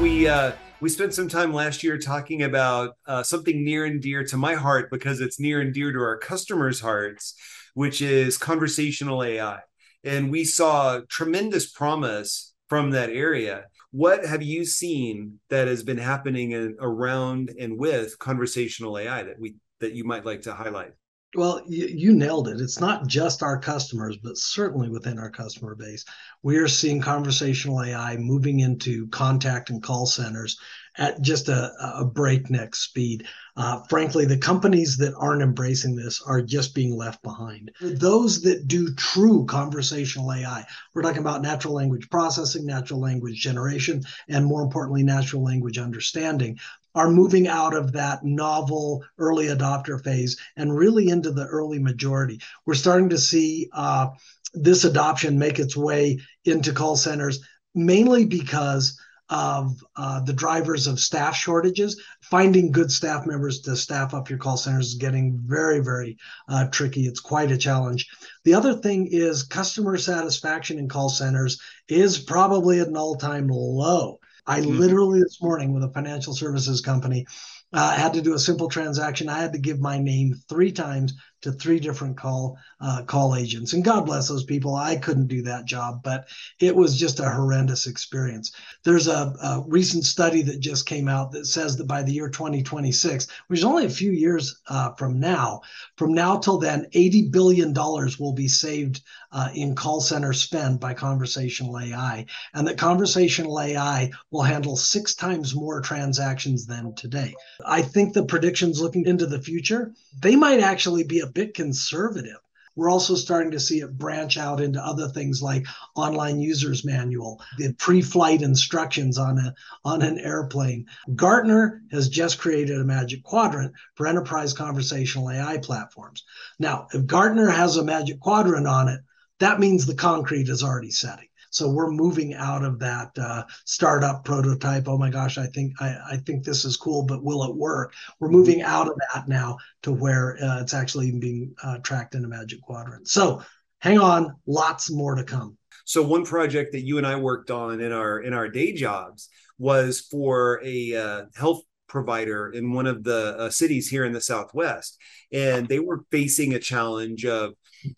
We uh, we spent some time last year talking about uh, something near and dear to my heart because it's near and dear to our customers' hearts, which is conversational AI. And we saw tremendous promise from that area. What have you seen that has been happening in, around and with conversational AI that we that you might like to highlight? Well, you, you, nailed it. It's not just our customers, but certainly within our customer base. We are seeing conversational AI moving into contact and call centers at just a, a breakneck speed. Uh, frankly, the companies that aren't embracing this are just being left behind. Those that do true conversational AI, we're talking about natural language processing, natural language generation, and more importantly, natural language understanding are moving out of that novel early adopter phase and really into the early majority. We're starting to see uh, this adoption make its way into call centers, mainly because of uh, the drivers of staff shortages. Finding good staff members to staff up your call centers is getting very, very uh, tricky. It's quite a challenge. The other thing is customer satisfaction in call centers is probably at an all time low. I mm-hmm. literally this morning with a financial services company uh, had to do a simple transaction. I had to give my name three times to three different call uh, call agents. And God bless those people. I couldn't do that job, but it was just a horrendous experience. There's a, a recent study that just came out that says that by the year 2026, which is only a few years uh, from now, from now till then, 80 billion dollars will be saved uh, in call center spend by conversational AI, and that conversational AI will handle six times more transactions than today. I think the predictions looking into the future, they might actually be a bit conservative. We're also starting to see it branch out into other things like online users manual, the pre-flight instructions on a on an airplane. Gartner has just created a magic quadrant for enterprise conversational AI platforms. Now, if Gartner has a magic quadrant on it, that means the concrete is already setting. So we're moving out of that uh, startup prototype. Oh my gosh, I think I, I, think this is cool, but will it work? We're mm-hmm. moving out of that now to where uh, it's actually being uh, tracked in a Magic Quadrant. So hang on, lots more to come. So one project that you and I worked on in our in our day jobs was for a uh, health provider in one of the uh, cities here in the Southwest, and they were facing a challenge of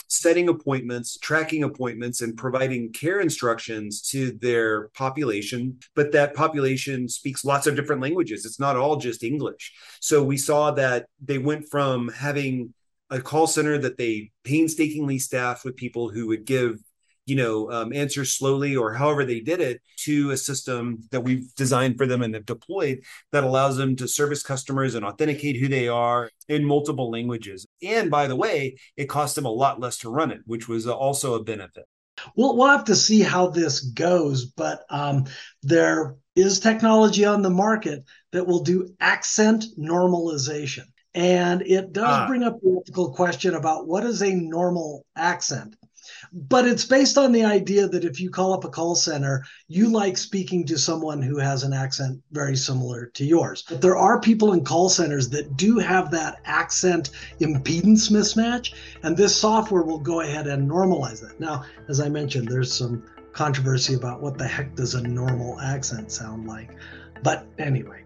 setting appointments, tracking appointments, and providing care instructions to their population. But that population speaks lots of different languages. It's not all just English. So we saw that they went from having a call center that they painstakingly staffed with people who would give you know um, answer slowly or however they did it to a system that we've designed for them and have deployed that allows them to service customers and authenticate who they are in multiple languages and by the way it cost them a lot less to run it which was also a benefit We'll, we'll have to see how this goes, but um, there is technology on the market that will do accent normalization. And it does ah. bring up the ethical question about what is a normal accent but it's based on the idea that if you call up a call center, you like speaking to someone who has an accent very similar to yours. But there are people in call centers that do have that accent impedance mismatch, and this software will go ahead and normalize that. Now, as I mentioned, there's some controversy about what the heck does a normal accent sound like. But anyway,